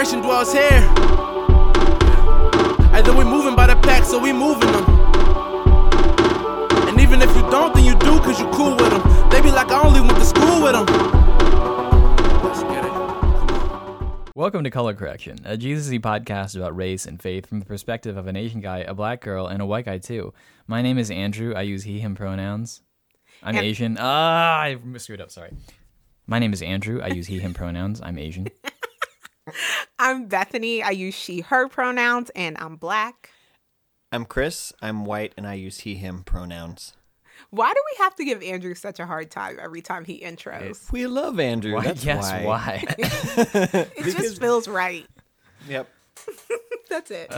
Inspiration dwells here. Either we moving by the pack, so we moving them. And even if you don't, then you do, cause you cool with them. They be like, I only went to school with them. Let's get it. Welcome to Color Correction, a Jesus podcast about race and faith from the perspective of an Asian guy, a black girl, and a white guy too. My name is Andrew. I use he, him pronouns. I'm And- Asian. Ah, I screwed up. Sorry. My name is Andrew. I use he, him pronouns. I'm Asian. I'm Bethany. I use she, her pronouns, and I'm black. I'm Chris. I'm white, and I use he, him pronouns. Why do we have to give Andrew such a hard time every time he intros? We love Andrew. Why? That's yes, why. why? It just feels right. Yep. That's it.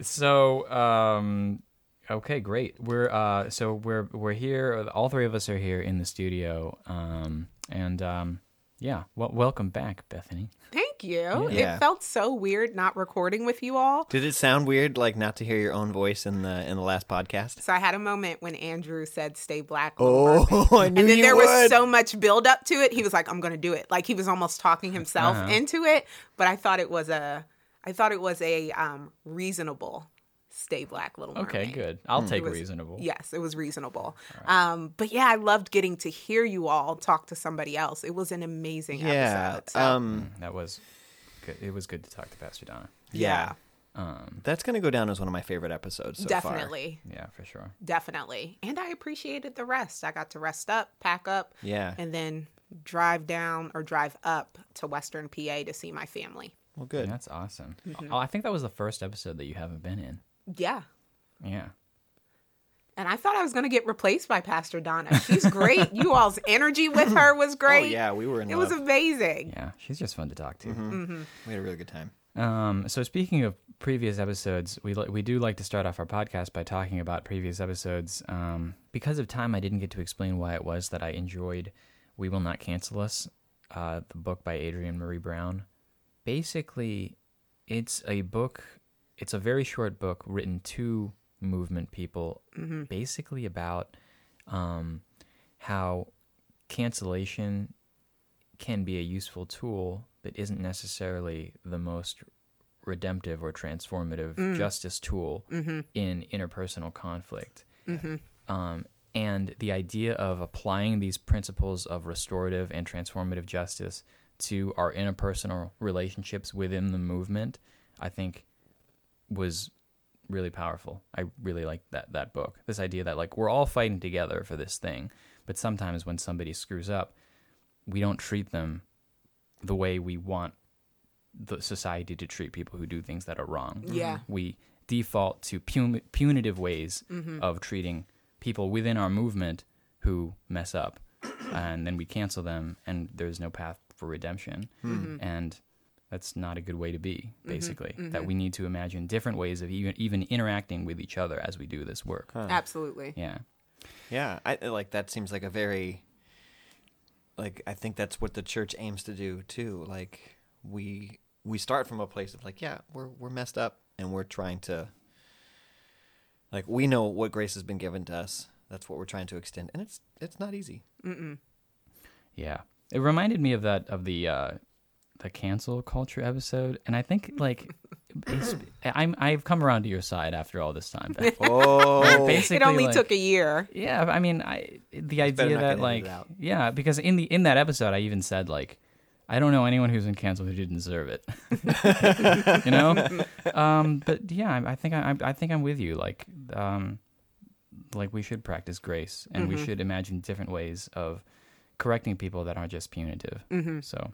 so, um, okay, great. We're uh, so we're we're here. All three of us are here in the studio. Um, and um, yeah, well, welcome back, Bethany. Thank you. Yeah. It felt so weird not recording with you all. Did it sound weird, like not to hear your own voice in the in the last podcast? So I had a moment when Andrew said "Stay black." Oh, I knew and then you there would. was so much build up to it. He was like, "I'm going to do it." Like he was almost talking himself Uh-huh. into it. But I thought it was a, I thought it was a um, reasonable "Stay black" little mermaid. Okay, good. I'll take was- reasonable. Yes, it was reasonable. Um, but yeah, I loved getting to hear you all talk to somebody else. It was an amazing yeah. episode. So, Um. That was good. It was good to talk to Pastor Donna. Yeah. Um, That's gonna go down as one of my favorite episodes so far. definitely, yeah, for sure. definitely. And I appreciated the rest. I got to rest up, pack up, Yeah. and then drive down or drive up to Western PA to see my family. Well, good. That's awesome. Mm-hmm. Oh, I think that was the first episode that you haven't been in. Yeah. Yeah. And I thought I was going to get replaced by Pastor Donna. She's great. you all's energy with her was great. Oh great. yeah, we were in It love. was amazing. Yeah. She's just fun to talk to. Mm-hmm. we had a really good time. Um, so speaking of previous episodes, we li- we do like to start off our podcast by talking about previous episodes. Um, because of time, I didn't get to explain why it was that I enjoyed "We Will Not Cancel Us," uh, the book by Adrienne Maree Brown. Basically, it's a book. It's a very short book written to movement people, basically about um, how cancellation can be a useful tool, but isn't necessarily the most redemptive or transformative justice tool in interpersonal conflict. Um, and the idea of applying these principles of restorative and transformative justice to our interpersonal relationships within the movement, I think, was really powerful. I really like that that book. This idea that like we're all fighting together for this thing, but sometimes when somebody screws up, we don't treat them the way we want the society to treat people who do things that are wrong. Yeah. Mm-hmm. We default to pun- punitive ways mm-hmm. of treating people within our movement who mess up. and then we cancel them and there's no path for redemption. Mm-hmm. And that's not a good way to be, basically. That we need to imagine different ways of even, even interacting with each other as we do this work. Absolutely. Yeah. Yeah, I like that. Seems like a very like I think that's what the church aims to do too. Like we we start from a place of like, yeah, we're we're messed up and we're trying to like we know what grace has been given to us. That's what we're trying to extend, and it's it's not easy. Yeah, it reminded me of that of the uh, the cancel culture episode, and I think like it's, I'm I've come around to your side after all this time. Oh, Basically, It only like- took a year. Yeah, I mean, I the better idea that like yeah, because in the in that episode, I even said like. I don't know anyone who's been canceled who didn't deserve it. you know, um, but yeah, I, I think I, I think I'm with you. Like, um, like we should practice grace, and we should imagine different ways of correcting people that aren't just punitive. So,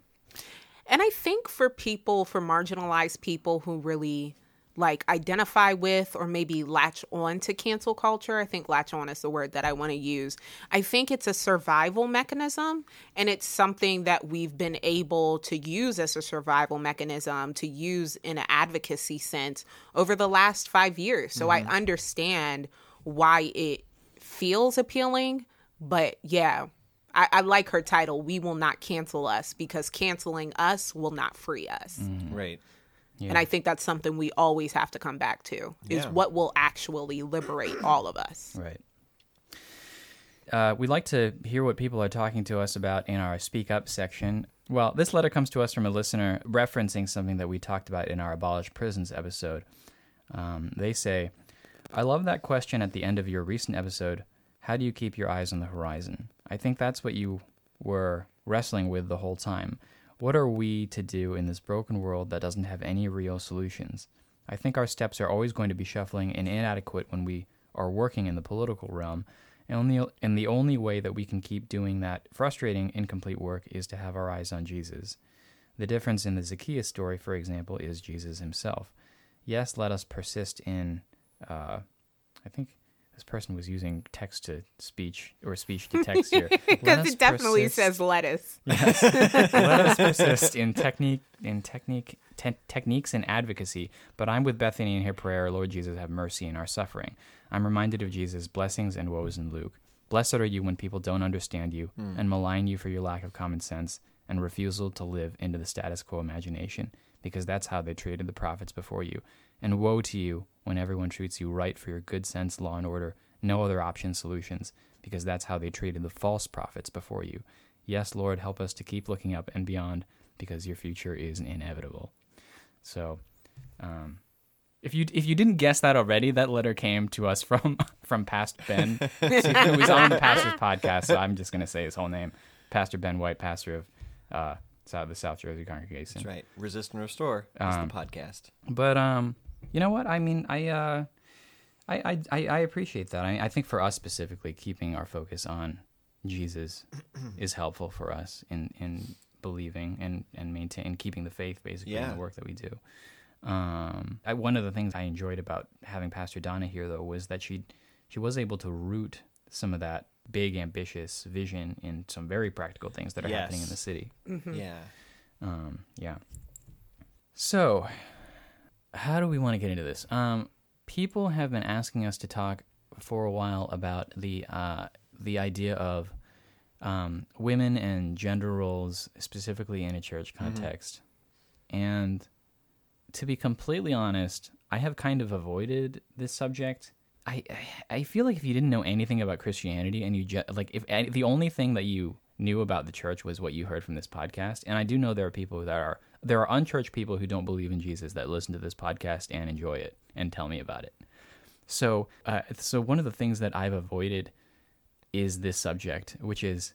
And I think for people, for marginalized people who really like identify with or maybe latch on to cancel culture, I think latch on is the word that I want to use. I think it's a survival mechanism and it's something that we've been able to use as a survival mechanism to use in an advocacy sense over the last five years. So I mm-hmm. understand why it feels appealing, but yeah. I, I like her title. We will not cancel us because canceling us will not free us. right. And I think that's something we always have to come back to is Yeah. what will actually liberate all of us. Right. Uh, we'd like to hear what people are talking to us about in our Speak Up section. Well, this letter comes to us from a listener referencing something that we talked about in our Abolish Prisons episode. Um, they say, I love that question at the end of your recent episode How do you keep your eyes on the horizon? I think that's what you were wrestling with the whole time. What are we to do in this broken world that doesn't have any real solutions? I think our steps are always going to be shuffling and inadequate when we are working in the political realm. And, only, and the only way that we can keep doing that frustrating, incomplete work is to have our eyes on Jesus. The difference in the Zacchaeus story, for example, is Jesus himself. Yes, let us persist in, uh, I think this person was using text to speech or speech to text here. Let Because it definitely persist- says lettuce. Yes. Let us persist in technique, in technique, te- techniques and advocacy. But I'm with Bethany in her prayer, Lord Jesus, have mercy in our suffering. I'm reminded of Jesus' blessings and woes in Luke. Blessed are you when people don't understand you hmm. and malign you for your lack of common sense and refusal to live into the status quo imagination, because that's how they treated the prophets before you. And woe to you when everyone treats you right for your good sense, law and order, no other option solutions, because that's how they treated the false prophets before you. Yes, Lord, help us to keep looking up and beyond, because your future is inevitable. So, um, if you if you didn't guess that already, that letter came to us from from Pastor Ben. who was on the pastor's podcast. So I'm just gonna say his whole name, Pastor Ben White, pastor of uh, South the South Jersey congregation. That's right. Resist and restore is Um, the podcast. But um, you know what? I mean, I uh, I I I, I appreciate that. I, I think for us specifically, keeping our focus on Jesus is helpful for us in in believing and and maintain keeping the faith basically in the work that we do. Um, I, one of the things I enjoyed about having Pastor Donna here though was that she she was able to root some of that big ambitious vision in some very practical things that are happening in the city. Yeah. Um, yeah. So, how do we want to get into this? Um, people have been asking us to talk for a while about the uh, the idea of um, women and gender roles, specifically in a church context. And to be completely honest, I have kind of avoided this subject. I I feel like if you didn't know anything about Christianity and you just like if the only thing that you knew about the church was what you heard from this podcast, and I do know there are people that are there are unchurched people who don't believe in Jesus that listen to this podcast and enjoy it and tell me about it. So uh, so one of the things that I've avoided is this subject, which is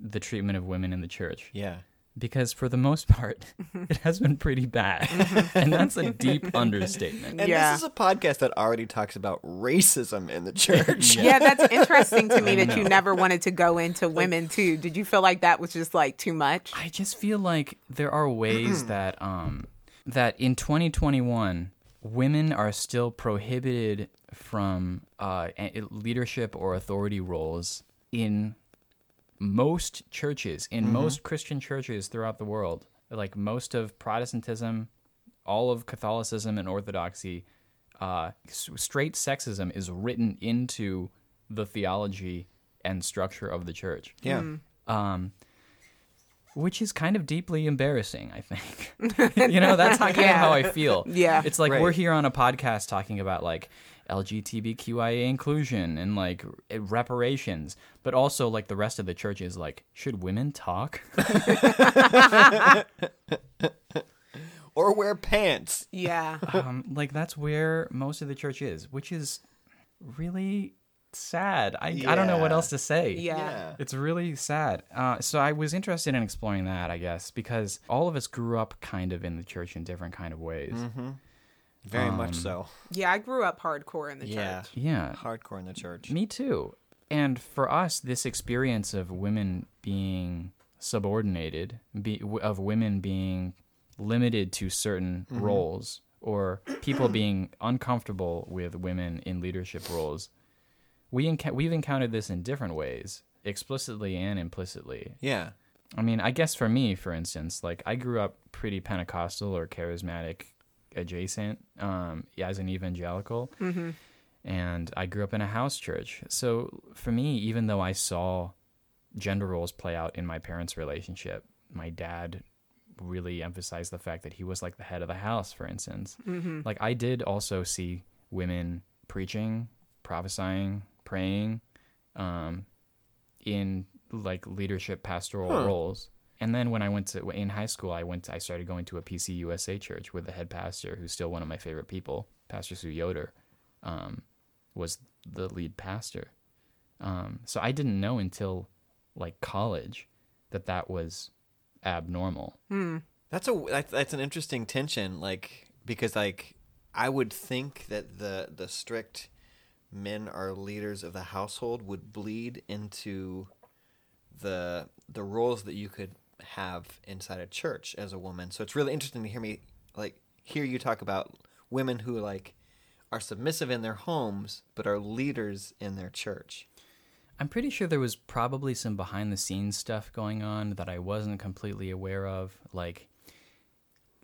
the treatment of women in the church Yeah. Because for the most part it has been pretty bad and that's a deep understatement And Yeah. this is a podcast that already talks about racism in the church. Yeah, that's interesting to me that you never wanted to go into women too. Did you feel like that was just like too much? i just feel like there are ways that um that in 2021 women are still prohibited from uh, leadership or authority roles in most churches in most christian churches throughout the world like most of protestantism all of catholicism and orthodoxy uh, straight sexism is written into the theology and structure of the church Yeah. um, which is kind of deeply embarrassing. I think, you know, that's how, kind of how I feel. Yeah. it's like Right. we're here on a podcast talking about like LGBTQIA inclusion and like reparations, but also like the rest of the church is like, should women talk? Or wear pants. Yeah. um, like that's where most of the church is, which is really sad. I I don't know what else to say. Yeah. It's really sad. Uh, so I was interested in exploring that, I guess, because all of us grew up kind of in the church in different kind of ways. Very Um, much so. Yeah, I grew up hardcore in the Yeah. church. Yeah, Hardcore in the church. me too. And for us, this experience of women being subordinated, be, of women being limited to certain roles, or people being uncomfortable with women in leadership roles, we enc- we've encountered this in different ways, explicitly and implicitly. Yeah. I mean, I guess for me, for instance, like I grew up pretty Pentecostal or charismatic adjacent um, as an evangelical. And I grew up in a house church. So for me, even though I saw gender roles play out in my parents' relationship, my dad really emphasized the fact that he was like the head of the house, for instance. Like I did also see women preaching, prophesying, praying, um, in like leadership pastoral roles. And then when I went to in high school, I went I started going to a PC USA church with the head pastor, who's still one of my favorite people, Pastor Sue Yoder, um, was the lead pastor. Um, so I didn't know until like college that that was abnormal. That's a that's, that's an interesting tension, like because like I would think that the the strict men are leaders of the household would bleed into the the roles that you could have inside a church as a woman. So it's really interesting to hear me like hear you talk about women who like are submissive in their homes but are leaders in their church. I'm pretty sure there was probably some behind the scenes stuff going on that I wasn't completely aware of, like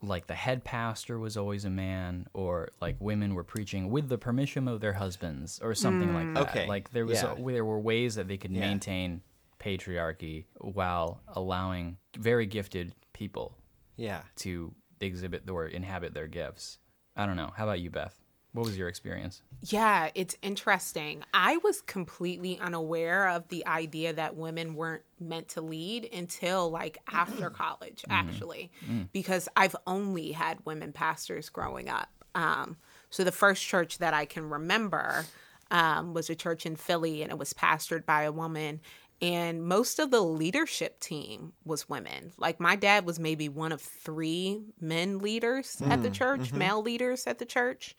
like the head pastor was always a man or like women were preaching with the permission of their husbands or something like mm. that. Okay. Like there was Yeah. there were ways that they could Yeah. maintain patriarchy while allowing very gifted people Yeah. to exhibit or inhabit their gifts. I don't know. How about you, Beth? What was your experience? Yeah, it's interesting. I was completely unaware of the idea that women weren't meant to lead until like after college, actually, because I've only had women pastors growing up. Um, so the first church that I can remember um, was a church in Philly, and it was pastored by a woman. And most of the leadership team was women. Like my dad was maybe one of three men leaders at the church, male leaders at the church.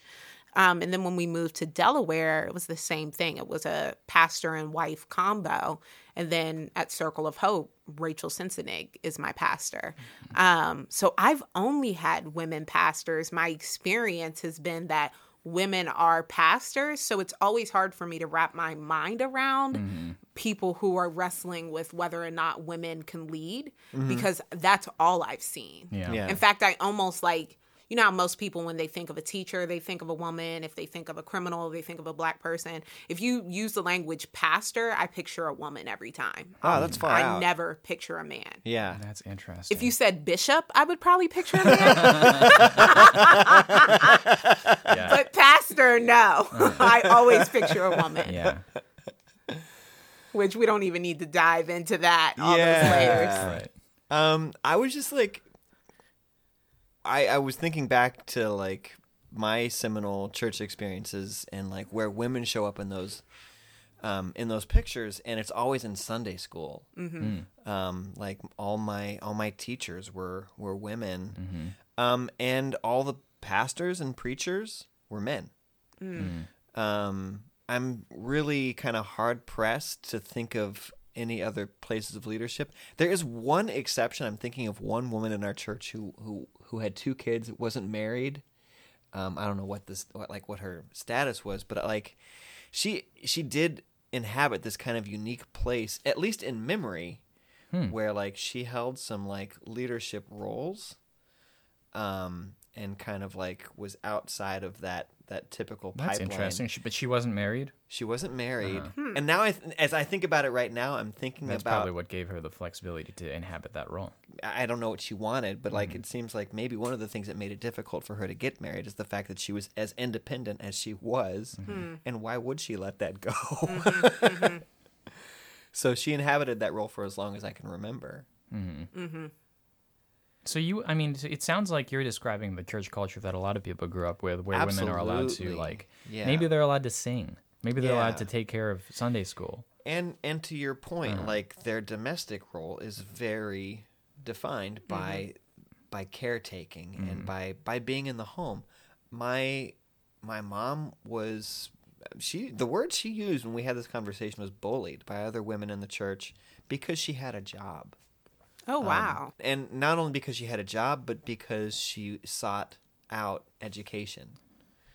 Um, and then when we moved to Delaware, it was the same thing. It was a pastor and wife combo. And then at Circle of Hope, Rachel Sensenig is my pastor. Um, so I've only had women pastors. My experience has been that women are pastors. So it's always hard for me to wrap my mind around mm-hmm. people who are wrestling with whether or not women can lead mm-hmm. because that's all I've seen. Yeah. Yeah. In fact, I almost like, you know how most people, when they think of a teacher, they think of a woman. If they think of a criminal, they think of a black person. If you use the language pastor, I picture a woman every time. Oh, that's far I out. never picture a man. Yeah. That's interesting. If you said bishop, I would probably picture a man. yeah. but pastor, no. I always picture a woman, yeah. which we don't even need to dive into that, all Yeah. those layers. Right. Um, I was just like, I I was thinking back to like my seminal church experiences and like where women show up in those, um, in those pictures, and it's always in Sunday school. Mm-hmm. Um, like all my all my teachers were were women, um, and all the pastors and preachers were men. Um, I'm really kind of hard pressed to think of any other places of leadership. There is one exception. I'm thinking of one woman in our church who who who had two kids, wasn't married. Um, I don't know what this what, like what her status was, but like she she did inhabit this kind of unique place, at least in memory, where like she held some like leadership roles, um, and kind of like was outside of that that typical pipeline. That's pipeline. interesting. She, but she wasn't married. She wasn't married, uh-huh. hmm. and now I, th- as I think about it right now, I'm thinking That's about. probably what gave her the flexibility to inhabit that role. I don't know what she wanted, but like hmm. it seems like maybe one of the things that made it difficult for her to get married is the fact that she was as independent as she was, mm-hmm. hmm. and why would she let that go? Mm-hmm, mm-hmm. so she inhabited that role for as long as I can remember. So you, I mean, it sounds like you're describing the church culture that a lot of people grew up with, where women are allowed to like, Yeah. maybe they're allowed to sing, maybe they're allowed to take care of Sunday school. And and to your point, uh-huh. like their domestic role is very defined mm-hmm. by by caretaking and mm-hmm. by by being in the home. My my mom was she the word she used when we had this conversation was bullied by other women in the church because she had a job. Oh, wow. And not only because she had a job, but because she sought out education.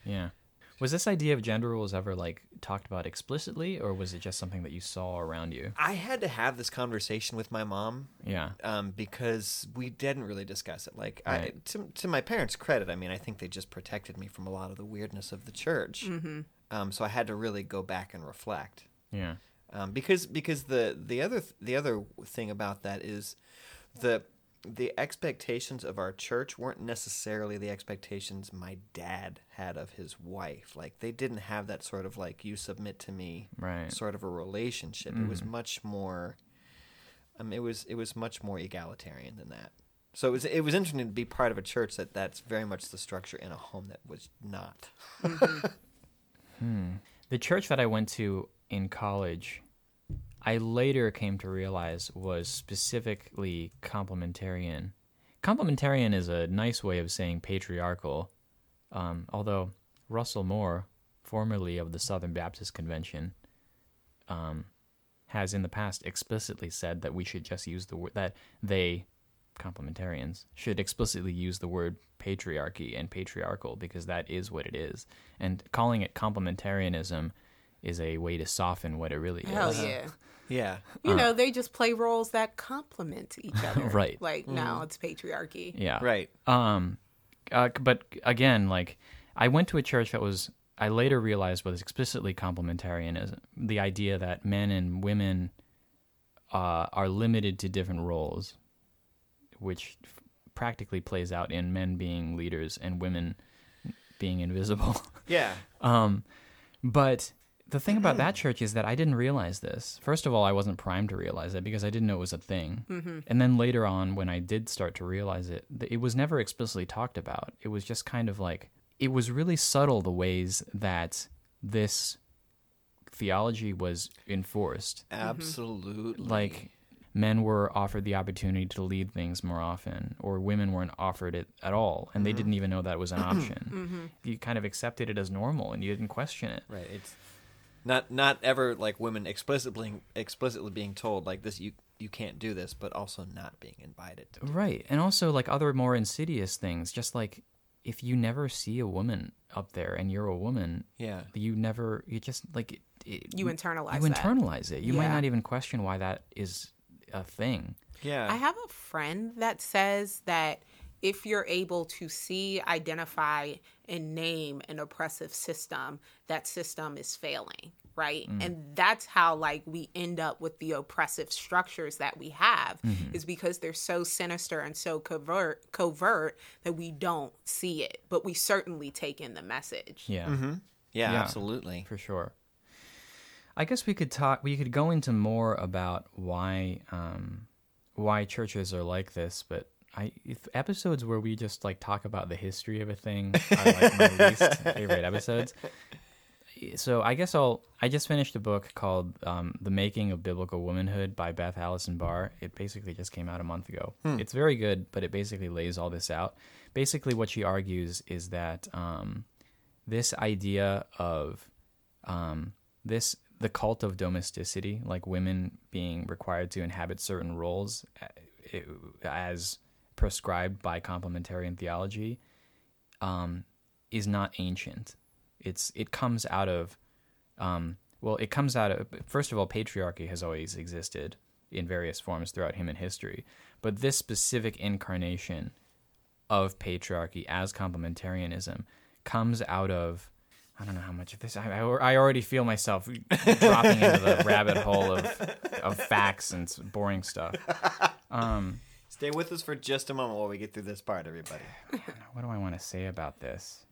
Yeah. Was this idea of gender roles ever like talked about explicitly, or was it just something that you saw around you? I had to have this conversation with my mom Yeah. um, because we didn't really discuss it. Like, I, to, to my parents' credit, I mean, I think they just protected me from a lot of the weirdness of the church. Mm-hmm. Um, so I had to really go back and reflect. Yeah. Um, because because the the other th- the other thing about that is the the expectations of our church weren't necessarily the expectations my dad had of his wife. Like they didn't have that sort of like you submit to me Right. sort of a relationship. It was mm. much more um, it was it was much more egalitarian than that. So it was it was interesting to be part of a church that that's very much the structure in a home that was not. Mm-hmm. Hmm. The church that I went to in college, I later came to realize was specifically complementarian. Complementarian is a nice way of saying patriarchal, um, although Russell Moore, formerly of the Southern Baptist Convention, um, has in the past explicitly said that we should just use the word that they complementarians should explicitly use the word patriarchy and patriarchal because that is what it is and calling it complementarianism is a way to soften what it really Hell is yeah. Yeah. You know, they just play roles that complement each other. Right. Like now it's patriarchy. yeah Right. Um, uh, but again, like I went to a church that was I later realized was explicitly complementarianism. The idea that men and women uh, are limited to different roles, which f- practically plays out in men being leaders and women being invisible. Yeah. Um, but the thing about that mm. church is that I didn't realize this. First of all, I wasn't primed to realize it because I didn't know it was a thing. Mm-hmm. And then later on, when I did start to realize it, it was never explicitly talked about. It was just kind of like, it was really subtle the ways that this theology was enforced. Absolutely. Like, men were offered the opportunity to lead things more often, or women weren't offered it at all, and they mm-hmm. didn't even know that was an option. Mm-hmm. You kind of accepted it as normal, and you didn't question it. Right. It's not not ever like women explicitly explicitly being told like this you you can't do this, but also not being invited. To. Right. And also like other more insidious things, just like if you never see a woman up there and you're a woman, Yeah. you never you just like it, it, You internalize you that. internalize it. You might not even question why that is a thing. Yeah. I have a friend that says that if you're able to see, identify, and name an oppressive system, that system is failing, right? Mm. And that's how like we end up with the oppressive structures that we have mm-hmm. is because they're so sinister and so covert covert that we don't see it, but we certainly take in the message. Yeah. Mm-hmm. yeah, Yeah. absolutely. For sure. I guess we could talk we could go into more about why um why churches are like this, but I if episodes where we just like talk about the history of a thing are like my least favorite episodes. So I guess I'll I just finished a book called um, The Making of Biblical Womanhood by Beth Allison Barr. It basically just came out a month ago. It's very good, but it basically lays all this out. Basically what she argues is that um, this idea of um, this the cult of domesticity, like women being required to inhabit certain roles uh, as prescribed by complementarian theology, um, is not ancient. It's it comes out of, um, well, it comes out of first of all, patriarchy has always existed in various forms throughout human history, but this specific incarnation of patriarchy as complementarianism comes out of I don't know how much of this I, I, I already feel myself dropping into the rabbit hole of of facts and boring stuff. Stay with us for just a moment while we get through this part, everybody. What do I want to say about this?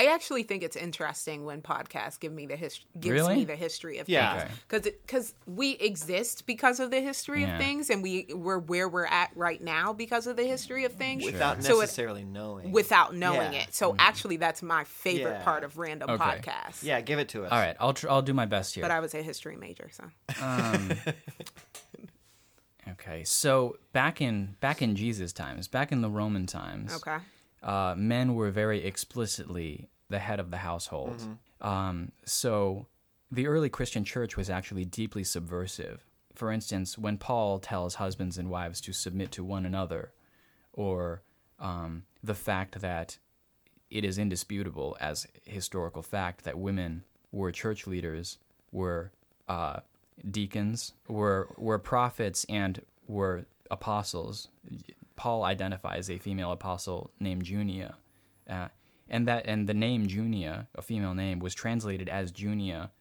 I actually think it's interesting when podcasts give me the his- gives Really? me the history of Yeah. things because because we exist because of the history Yeah. of things and we we're where we're at right now because of the history of things Without So it- necessarily knowing. without knowing Yeah. it. So mm-hmm. actually, that's my favorite Yeah. part of random Okay. podcasts. Yeah, give it to us. All right, I'll tr- I'll do my best here. But I was a history major, so um, okay, so back in back in Jesus times, back in the Roman times, okay. Uh, men were very explicitly the head of the household. Um, so the early Christian church was actually deeply subversive. For instance, when Paul tells husbands and wives to submit to one another, or um, the fact that it is indisputable as historical fact that women were church leaders, were uh, deacons, were were prophets, and were apostles. Paul identifies a female apostle named Junia, uh, and that and the name Junia, a female name, was translated as Junia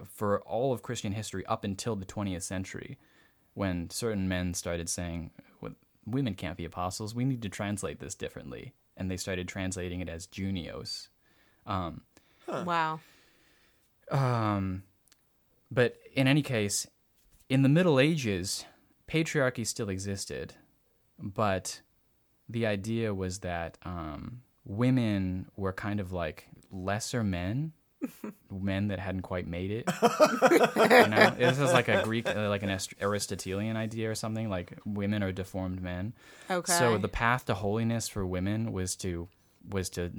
f- for all of Christian history up until the 20th century, when certain men started saying what women can't be apostles. We need to translate this differently, and they started translating it as Junias. Wow. Um, but in any case, in the Middle Ages, patriarchy still existed, but the idea was that um, women were kind of like lesser men, men that hadn't quite made it. you know, this is like a Greek, uh, like an Aristotelian idea or something. Like women are deformed men. Okay. So the path to holiness for women was to was to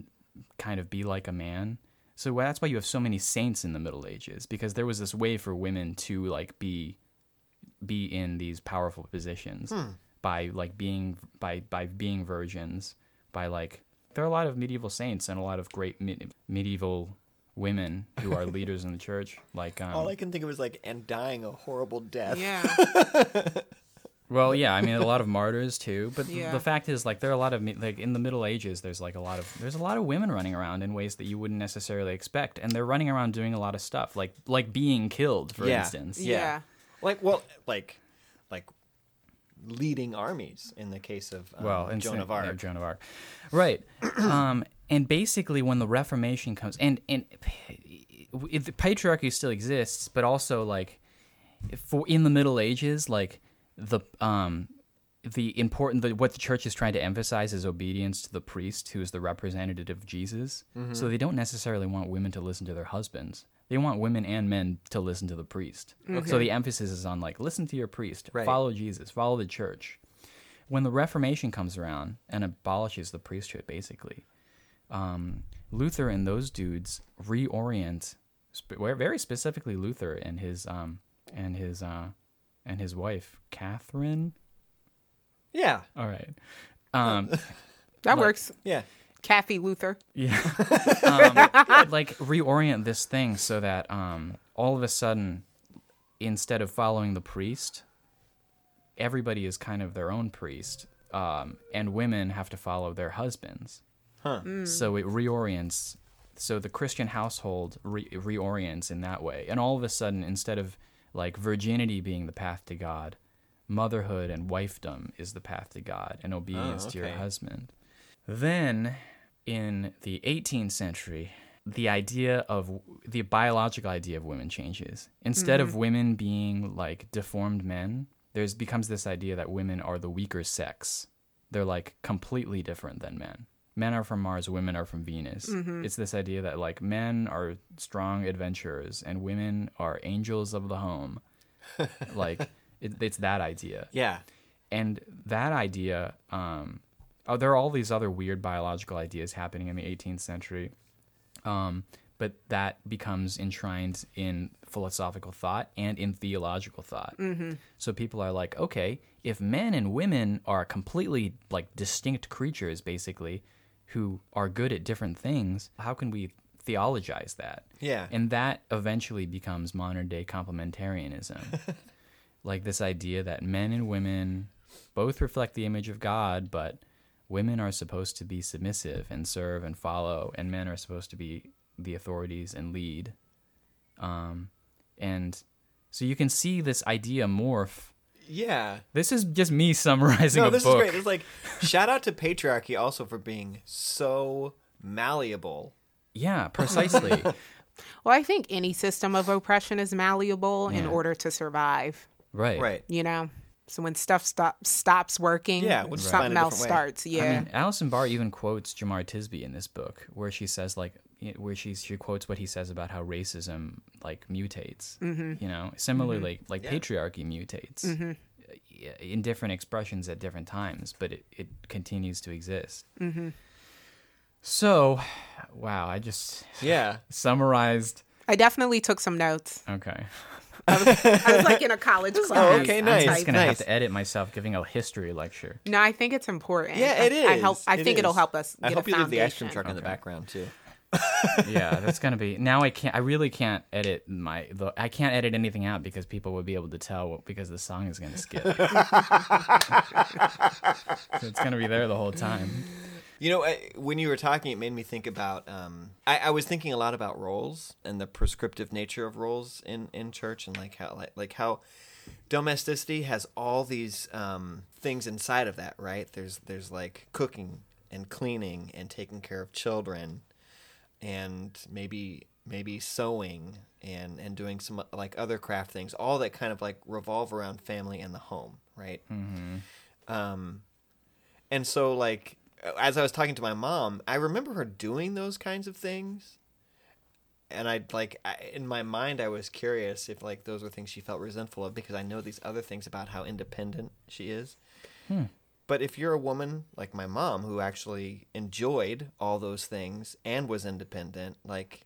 kind of be like a man. So that's why you have so many saints in the Middle Ages because there was this way for women to like be be in these powerful positions by like being by by being virgins by like there are a lot of medieval saints and a lot of great me- medieval women who are leaders in the church like um, All I can think of is like and dying a horrible death. yeah. Well, yeah, I mean a lot of martyrs too, but Yeah. the fact is like there are a lot of like in the Middle Ages there's like a lot of there's a lot of women running around in ways that you wouldn't necessarily expect and they're running around doing a lot of stuff like like being killed for Yeah. instance. Yeah. Like well, like like leading armies in the case of um, well, Joan of yeah, Arc. Joan of Arc. Right. um and basically when the Reformation comes and and the patriarchy still exists, but also like for in the Middle Ages like the um the important the, what the church is trying to emphasize is obedience to the priest who is the representative of jesus so they don't necessarily want women to listen to their husbands they want women and men to listen to the priest so the emphasis is on like listen to your priest Right. follow jesus follow the church when the reformation comes around and abolishes the priesthood basically um, luther and those dudes reorient sp- very specifically luther and his um, and his uh, and his wife catherine Yeah, all right. Um, That Like- works. yeah. Kathy Luther. yeah. um, like reorient this thing so that um, all of a sudden, instead of following the priest, everybody is kind of their own priest, um, and women have to follow their husbands. Huh. So it reorients. So the Christian household re- reorients in that way, and all of a sudden, instead of like virginity being the path to God, motherhood and wifedom is the path to God, and obedience to your husband. Then, in the 18th century, the idea of the biological idea of women changes. Instead of women being like deformed men, there's becomes this idea that women are the weaker sex. They're like completely different than men. Men are from Mars, women are from Venus. It's this idea that like men are strong adventurers and women are angels of the home. like it, it's that idea Yeah. and that idea um oh there are all these other weird biological ideas happening in the 18th century um but that becomes enshrined in philosophical thought and in theological thought mm-hmm. so people are like okay if men and women are completely like distinct creatures basically who are good at different things how can we theologize that Yeah. and that eventually becomes modern day complementarianism like this idea that men and women both reflect the image of God, but women are supposed to be submissive and serve and follow, and men are supposed to be the authorities and lead. Um, and so you can see this idea morph. Yeah. This is just me summarizing No, a this book. is great. It's like shout out to patriarchy also for being so malleable. Yeah, precisely. Well, I think any system of oppression is malleable in order to survive. right. Right. You know, so when stuff stop stops working, Yeah, we'll just something else starts. Yeah. I mean, Allison Barr even quotes Jemar Tisby in this book, where she says like, where she she quotes what he says about how racism like mutates. Mm-hmm. You know, similarly, like Yeah. patriarchy mutates uh, in different expressions at different times, but it it continues to exist. Mm-hmm. So, wow, I just Yeah. summarized. I definitely took some notes. Okay, I was like in a college oh, class. Oh, okay, I'm nice. just gonna have to edit myself giving a history lecture. No, I think it's important. Yeah, it is. I, I help. I It think it'll help us. I hope a you leave the ice cream foundation. truck in the background too. yeah, that's gonna be now. I can't. I really can't edit my. The, I can't edit anything out because people would be able to tell what, because the song is gonna skip. so it's gonna be there the whole time. You know, I, when you were talking, it made me think about. Um, I, I was thinking a lot about roles and the prescriptive nature of roles in, in church, and like how like, like how domesticity has all these um, things inside of that. Right? There's there's like cooking and cleaning and taking care of children, and maybe maybe sewing and and doing some like other craft things. All that kind of like revolve around family and the home. Right? Um, and so like as I was talking to my mom, I remember her doing those kinds of things. And I'd like I, in my mind, I was curious if like those were things she felt resentful of because I know these other things about how independent she is. Hmm. But if you're a woman like my mom who actually enjoyed all those things and was independent, like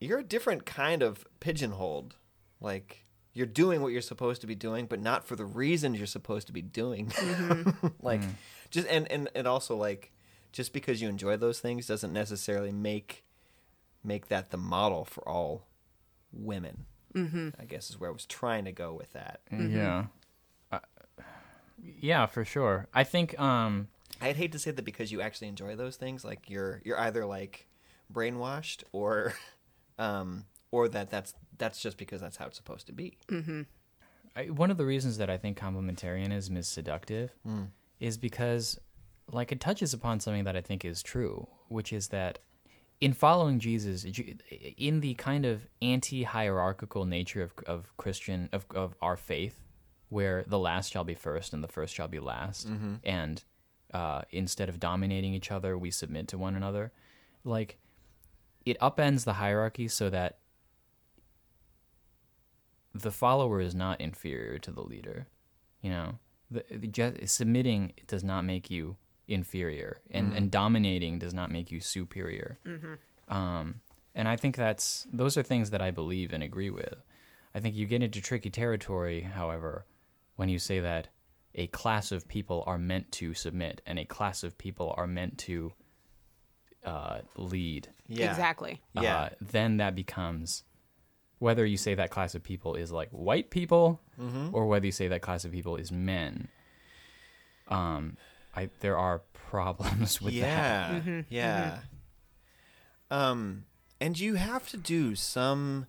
you're a different kind of pigeonholed. Like you're doing what you're supposed to be doing, but not for the reasons you're supposed to be doing. Mm-hmm. like hmm. just and, and and also like just because you enjoy those things doesn't necessarily make make that the model for all women. Mm-hmm. I guess is where I was trying to go with that. Yeah. Uh, yeah, for sure. I think um I'd hate to say that because you actually enjoy those things, like you're you're either like brainwashed or um or that that's that's just because that's how it's supposed to be. I, one of the reasons that I think complementarianism is seductive is because, like, it touches upon something that I think is true, which is that in following Jesus, in the kind of anti-hierarchical nature of, of Christian of, of our faith, where the last shall be first and the first shall be last, and uh, instead of dominating each other, we submit to one another. Like, it upends the hierarchy so that the follower is not inferior to the leader. You know, the, the just submitting does not make you inferior, and and dominating does not make you superior. Um, and I think that's those are things that I believe and agree with. I think you get into tricky territory, however, when you say that a class of people are meant to submit and a class of people are meant to uh, lead. Yeah. Exactly. Yeah. uh, then that becomes whether you say that class of people is like white people or whether you say that class of people is men. Um, I there are problems with that. yeah. Yeah. Um and you have to do some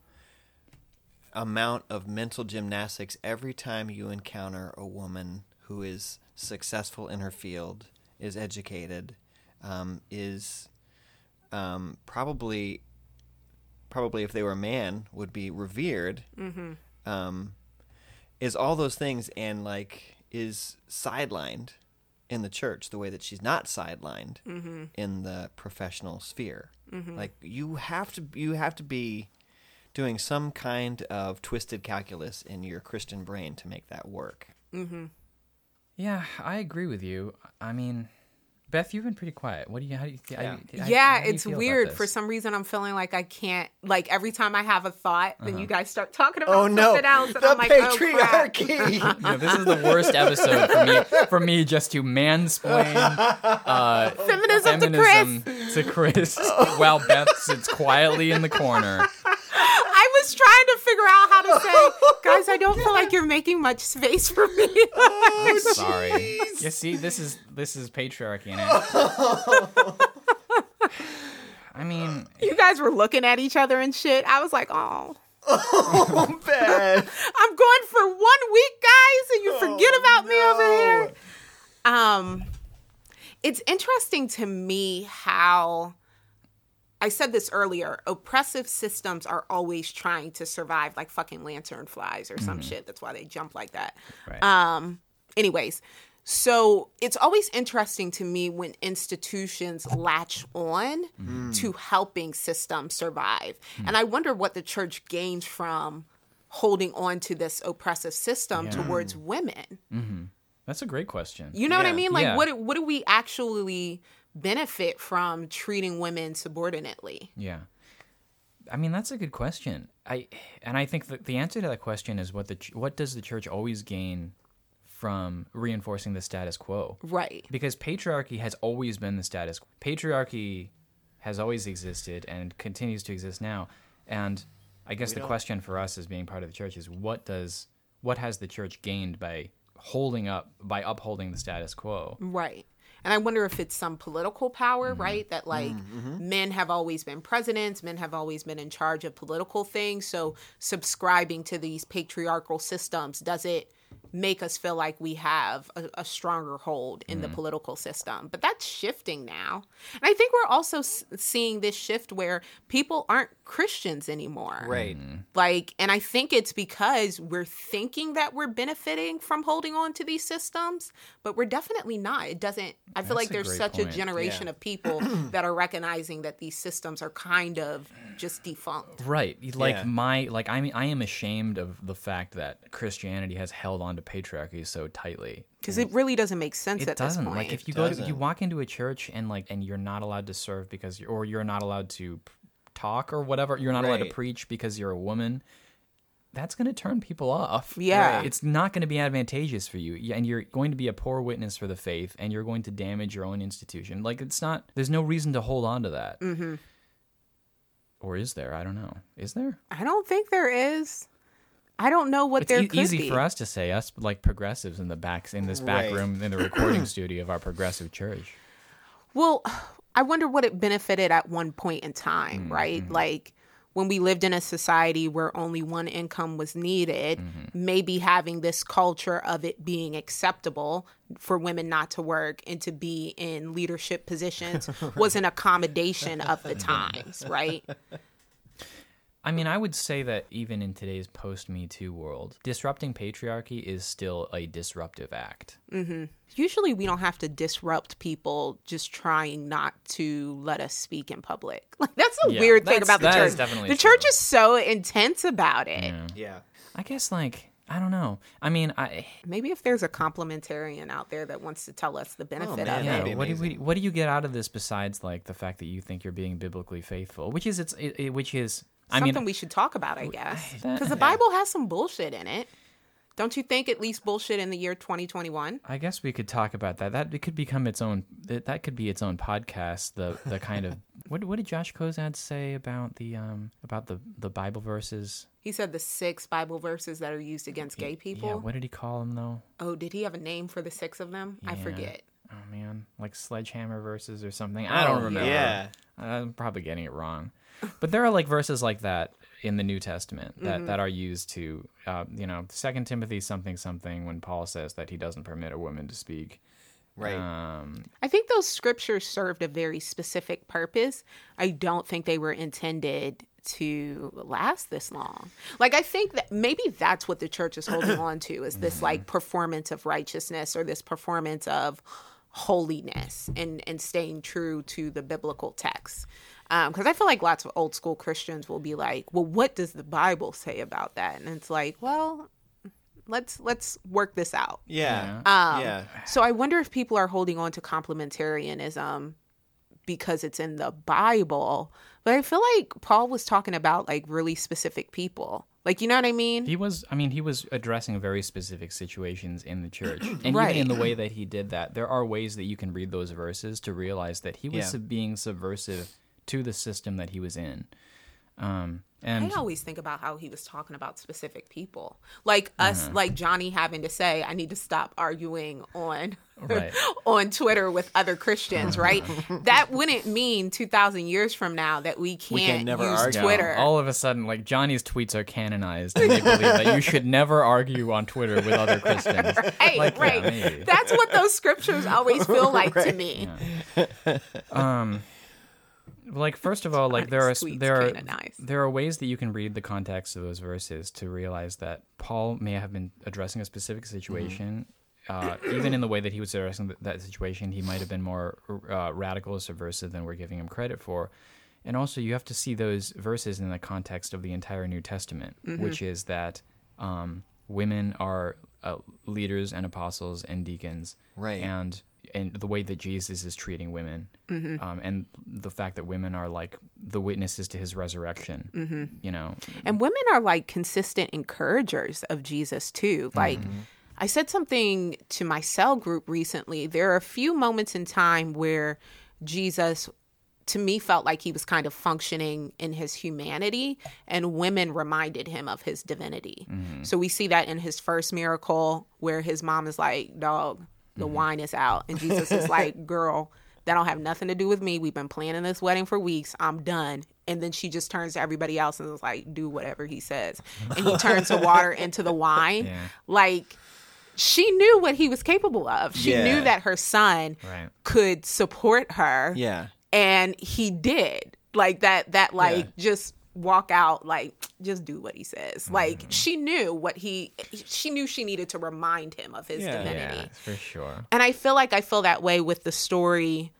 amount of mental gymnastics every time you encounter a woman who is successful in her field, is educated, um, is um, probably probably if they were a man would be revered um, is all those things and like is sidelined in the church the way that she's not sidelined mm-hmm. in the professional sphere. Mm-hmm. Like you have to you have to be doing some kind of twisted calculus in your christian brain to make that work. Mm-hmm. Yeah, I agree with you. I mean, Beth, you've been pretty quiet. What do you? How do you? Yeah. I- yeah, how do you it's feel weird. For some reason, I'm feeling like I can't. Like every time I have a thought, then you guys start talking about oh no something else, and the I'm like, oh patriarchy Yeah, this is the worst episode for me. For me, just to mansplain uh, Feminism, feminism to Chris. to Chris, while Beth sits quietly in the corner. I was trying to figure out how to say, guys, I don't feel like you're making much space for me. I'm sorry. You see, this is this is patriarchy in it. I mean, you guys were looking at each other and shit. I was like, oh. bad I'm going for one week, guys, and you forget about me over here. Um, it's interesting to me how I said this earlier. Oppressive systems are always trying to survive, like fucking lantern flies or some mm-hmm. shit. That's why they jump like that. Right. Um, anyways, so it's always interesting to me when institutions latch on mm-hmm. to helping systems survive, mm-hmm. and I wonder what the church gains from holding on to this oppressive system towards women. that's a great question. You know what I mean? Like, Yeah. what what do we actually benefit from treating women subordinately? Yeah. I mean, that's a good question. I and I think that the answer to that question is what the ch- what does the church always gain from reinforcing the status quo? Right. Because patriarchy has always been the status. Quo. Patriarchy has always existed and continues to exist now. And I guess the don't- question for us as being part of the church is what does what has the church gained by holding up by upholding the status quo? Right. And I wonder if it's some political power, right? That like Mm-hmm. men have always been presidents, men have always been in charge of political things. So subscribing to these patriarchal systems does it make us feel like we have a, a stronger hold in Mm-hmm. the political system. But that's shifting now. And I think we're also s- seeing this shift where people aren't Christians anymore. Right. Like, and I think it's because we're thinking that we're benefiting from holding on to these systems, but we're definitely not. It doesn't, I feel That's like there's such point. a generation Yeah. of people that are recognizing that these systems are kind of just defunct. Right. Like Yeah. my like I mean I am ashamed of the fact that Christianity has held on to patriarchy so tightly. Because it really doesn't make sense It at doesn't. this point. Like if you go to, you walk into a church and like and you're not allowed to serve because you're, or you're not allowed to talk or whatever, you're not allowed to preach because you're a woman. That's going to turn people off. Yeah. Right. It's not going to be advantageous for you. And you're going to be a poor witness for the faith and you're going to damage your own institution. Like it's not there's no reason to hold on to that. Mm-hmm. Or is there? I don't know. Is there? I don't think there is. I don't know what It's there e- could easy be. for us to say us like progressives in the backs in this back Right. room in the recording studio of our progressive church. Well, I wonder what it benefited at one point in time, Mm-hmm. right? Like when we lived in a society where only one income was needed, Mm-hmm. maybe having this culture of it being acceptable for women not to work and to be in leadership positions was an accommodation of the times, right? I mean, I would say that even in today's post Me Too world, disrupting patriarchy is still a disruptive act. Mm-hmm. Usually we don't have to disrupt people just trying not to let us speak in public. Like that's a Yeah, weird thing about the that church. is definitely the true. church is so intense about it. Yeah. I guess, like, I don't know. I mean, I Maybe if there's a complementarian out there that wants to tell us the oh, benefit man, of yeah. it. that'd be What do we, what do you get out of this besides like the fact that you think you're being biblically faithful, which is it's it, it- which is I Something mean we should talk about, I guess. Because the Bible has some bullshit in it. Don't you think at least bullshit in the year 2021? I guess we could talk about that. That it could become its own. That, that could be its own podcast. The the kind of what what did Josh Kozad say about the um about the the Bible verses? He said the six Bible verses that are used against gay people. Yeah, what did he call them though? oh, did he have a name for the six of them? I forget. Oh man, like sledgehammer verses or something. I don't Oh, remember. yeah. I'm probably getting it wrong. But there are like verses like that in the New Testament that, Mm-hmm. that are used to, uh, you know, Second Timothy something something when Paul says that he doesn't permit a woman to speak. Right. Um, I think those scriptures served a very specific purpose. I don't think they were intended to last this long. Like I think that maybe that's what the church is holding on to is this like performance of righteousness or this performance of holiness and and staying true to the biblical text. Because I feel like lots of old school Christians will be like, "Well, what does the Bible say about that?" And it's like, "Well, let's let's work this out." yeah. Um, yeah. So I wonder if people are holding on to complementarianism because it's in the Bible. But I feel like Paul was talking about like really specific people. Like, you know what I mean? he was, I mean, he was addressing very specific situations in the church. And Right. even in the way that he did that, there are ways that you can read those verses to realize that he was Yeah. being subversive to the system that he was in. Um, I always think about how he was talking about specific people. Like us, like Johnny having to say, I need to stop arguing on Right. on Twitter with other Christians, right? that wouldn't mean 2,000 years from now that we can't can never use argue. Twitter. all of a sudden, like Johnny's tweets are canonized, and they believe that you should never argue on Twitter with other Christians. Hey, Like, right. maybe. That's what those scriptures always feel like to me. Um, like first of all, like there are there are canonized. there are ways that you can read the context of those verses to realize that Paul may have been addressing a specific situation. Uh, even in the way that he was addressing th- that situation, he might have been more uh, radical or subversive than we're giving him credit for. And also, you have to see those verses in the context of the entire New Testament, which is that um, women are uh, leaders and apostles and deacons, Right. And and the way that Jesus is treating women, Mm-hmm. um, and the fact that women are like the witnesses to his resurrection. Mm-hmm. You know, And women are like consistent encouragers of Jesus too. Like mm-hmm. I said something to my cell group recently. There are a few moments in time where Jesus to me felt like he was kind of functioning in his humanity and women reminded him of his divinity. So we see that in his first miracle where his mom is like, "Dog, the wine is out. And Jesus is like, girl, that don't have nothing to do with me. We've been planning this wedding for weeks. I'm done. And then she just turns to everybody else and is like, do whatever he says. And he turns the water into the wine. Yeah. Like, she knew what he was capable of. She Yeah. knew that her son Right. could support her Yeah. and he did like that that like Yeah. just walk out like just do what he says Mm-hmm. like she knew what he she knew she needed to remind him of his Yeah. divinity Yeah, for sure. and i feel like i feel that way with the story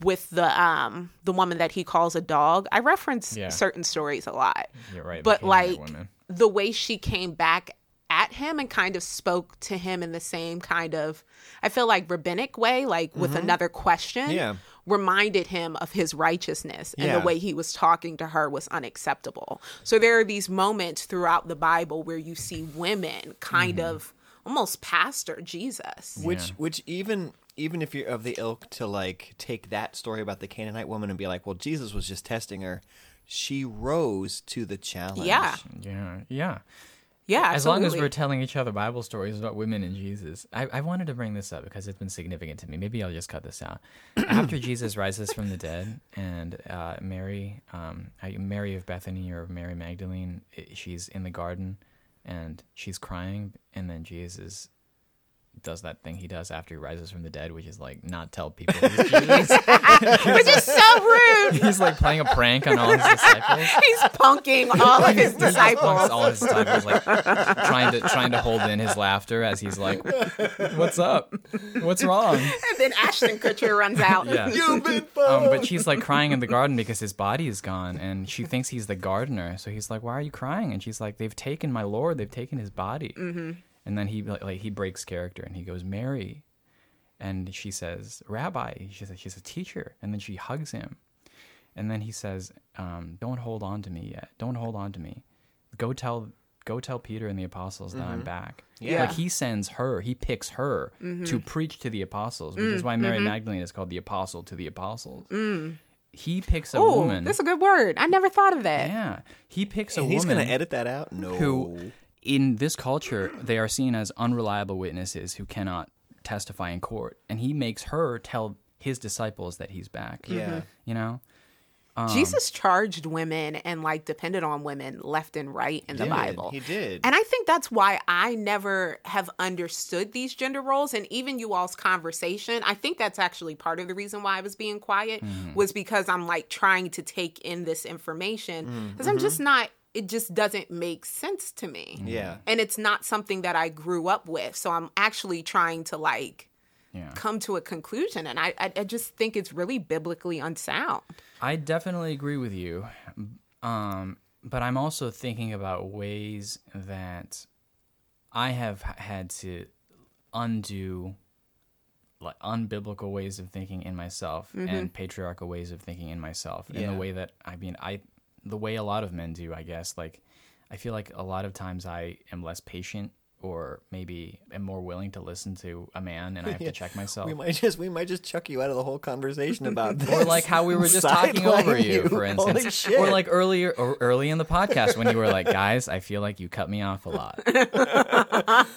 with the um the woman that he calls a dog i reference Yeah. certain stories a lot You're right. but the like women. the way she came back at him and kind of spoke to him in the same kind of i feel like rabbinic way like with another question Mm-hmm. Yeah. reminded him of his righteousness and Yeah. the way he was talking to her was unacceptable so there are these moments throughout the bible where you see women kind Mm-hmm. of almost pastor jesus Which which even even if you're of the ilk to like take that story about the Canaanite woman and be like, well, Jesus was just testing her. She rose to the challenge. yeah Yeah, yeah. yeah As long as we're telling each other Bible stories about women and Jesus. I, I wanted to bring this up because it's been significant to me. Maybe I'll just cut this out. After Jesus rises from the dead and uh, Mary, um, Mary of Bethany or Mary Magdalene, i- she's in the garden and she's crying, and then Jesus does that thing he does after he rises from the dead, which is like not tell people he's Jesus. which is so rude he's like playing a prank on all his disciples. he's punking all of his He just disciples all his disciples like trying to trying to hold in his laughter as he's like, "What's up? What's wrong?" and then ashton kutcher runs out Yeah. You've been Um, but she's like crying in the garden because his body is gone, and she thinks he's the gardener. So he's like, "Why are you crying?" And she's like, "They've taken my lord. They've taken his body." Mm-hmm. And then he like, like he breaks character and he goes, "Mary," and she says, "Rabbi." She's a, she's a teacher, and then she hugs him, and then he says, um, "Don't hold on to me yet. Don't hold on to me. Go tell." Go tell Peter and the apostles that I'm mm-hmm. back. Yeah. Like he sends her, he picks her mm-hmm. to preach to the apostles, which is mm-hmm. why Mary Magdalene is called the apostle to the apostles. Mm. He picks a Oh, woman. that's a good word. I never thought of that. yeah, he picks a And he's woman gonna edit that out? No. who, in this culture, they are seen as unreliable witnesses who cannot testify in court, and he makes her tell his disciples that he's back. Yeah. Mm-hmm. you know. Um, Jesus charged women and like depended on women left and right in the did. Bible. He did. And I think that's why I never have understood these gender roles and even you all's conversation. I think that's actually part of the reason why I was being quiet mm-hmm. was because I'm like trying to take in this information mm. because I'm just mm-hmm. not it just doesn't make sense to me. Yeah. And it's not something that I grew up with. So I'm actually trying to like Yeah. come to a conclusion and I I, I just think it's really biblically unsound. I definitely agree with you. Um, but I'm also thinking about ways that I have had to undo like unbiblical ways of thinking in myself and patriarchal ways of thinking in myself in the way that I mean I the way a lot of men do, I guess. Like I feel like a lot of times I am less patient or maybe am more willing to listen to a man and I have to check myself. We might just we might just chuck you out of the whole conversation about this. Or like how we were just talking over Sideline you, for Holy instance. shit. Or like earlier, or early in the podcast when you were like, "Guys, I feel like you cut me off a lot,"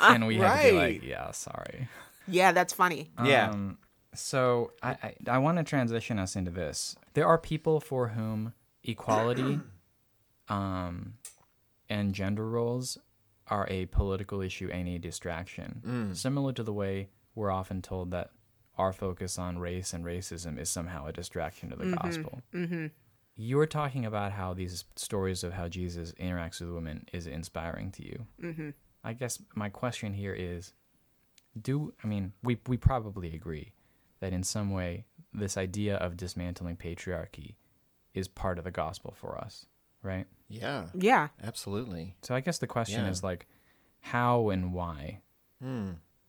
and we had to be like, "Yeah, sorry." Yeah, that's funny. yeah. Um, so I I, I want to transition us into this. There are people for whom equality, um, and gender roles are a political issue and a distraction, similar to the way we're often told that our focus on race and racism is somehow a distraction to the gospel. Mm-hmm. You were talking about how these stories of how Jesus interacts with women is inspiring to you. Mm-hmm. I guess my question here is do I mean we we probably agree that in some way this idea of dismantling patriarchy is part of the gospel for us, right? yeah. Yeah. Absolutely. So I guess the question Yeah. is like how and why?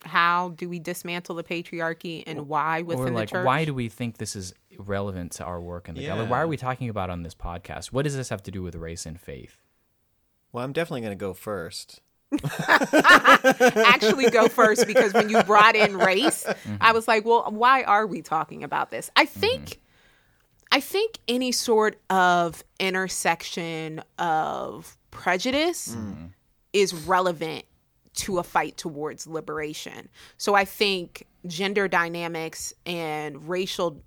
How do we dismantle the patriarchy and why within or like the church? why do we think this is relevant to our work in the God? Like, why are we talking about it on this podcast? What does this have to do with race and faith? Well, I'm definitely going to go first. actually go first because when you brought in race, Mm-hmm. I was like, well, why are we talking about this? I think I think any sort of intersection of prejudice mm. is relevant to a fight towards liberation. So I think gender dynamics and racial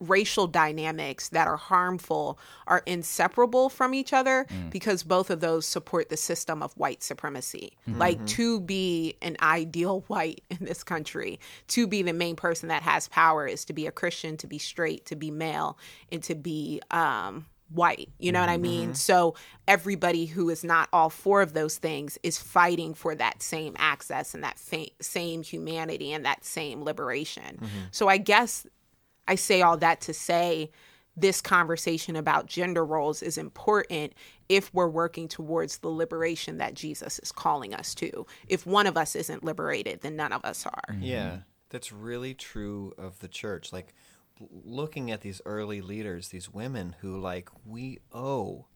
racial dynamics that are harmful are inseparable from each other mm. because both of those support the system of white supremacy. Mm-hmm. Like to be an ideal white in this country, to be the main person that has power is to be a Christian, to be straight, to be male, and to be um white. You know what I mm-hmm. mean? So everybody who is not all four of those things is fighting for that same access and that fa- same humanity and that same liberation. Mm-hmm. So I guess I say all that to say this conversation about gender roles is important if we're working towards the liberation that Jesus is calling us to. If one of us isn't liberated, then none of us are. Mm-hmm. Yeah, that's really true of the church. Like looking at these early leaders, these women who like we owe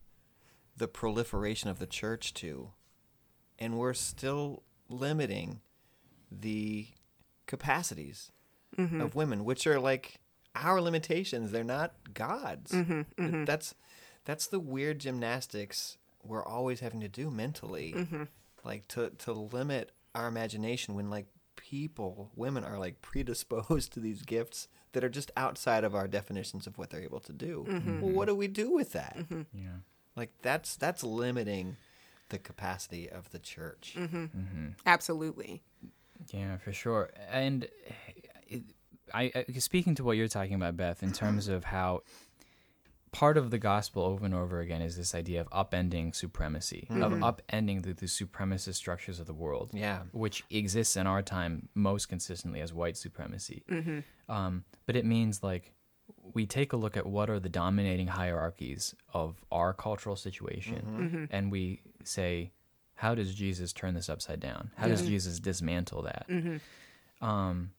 the proliferation of the church to, and we're still limiting the capacities mm-hmm. of women, which are like our limitations. They're not God's. Mm-hmm, mm-hmm. That's that's the weird gymnastics we're always having to do mentally, mm-hmm. like to to limit our imagination when like people, women are like predisposed to these gifts that are just outside of our definitions of what they're able to do. Well, what do we do with that? Yeah. Like that's that's limiting the capacity of the church. Absolutely. Yeah, for sure. And it, I, I speaking to what you're talking about, Beth, in terms of how part of the gospel over and over again is this idea of upending supremacy, of mm-hmm. upending the, the supremacist structures of the world, Yeah. which exists in our time most consistently as white supremacy. Mm-hmm. Um, but it means like we take a look at what are the dominating hierarchies of our cultural situation, mm-hmm. and we say, how does Jesus turn this upside down? How does Jesus dismantle that? Um,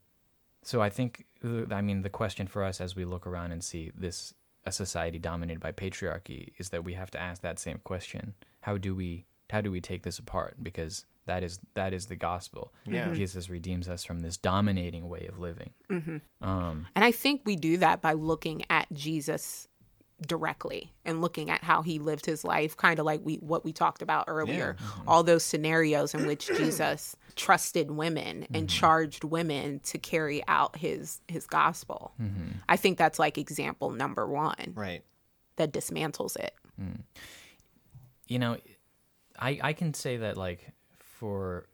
so I think, I mean, the question for us as we look around and see this a society dominated by patriarchy is that we have to ask that same question: How do we how do we take this apart? Because that is that is the gospel. Yeah. Jesus redeems us from this dominating way of living. Um, And I think we do that by looking at Jesus directly and looking at how he lived his life, kind of like we what we talked about earlier. Mm-hmm. All those scenarios in which Jesus trusted women and mm-hmm. charged women to carry out his his gospel. Mm-hmm. I think that's like example number 1 Right. that dismantles it. Mm. you know, I I can say that like for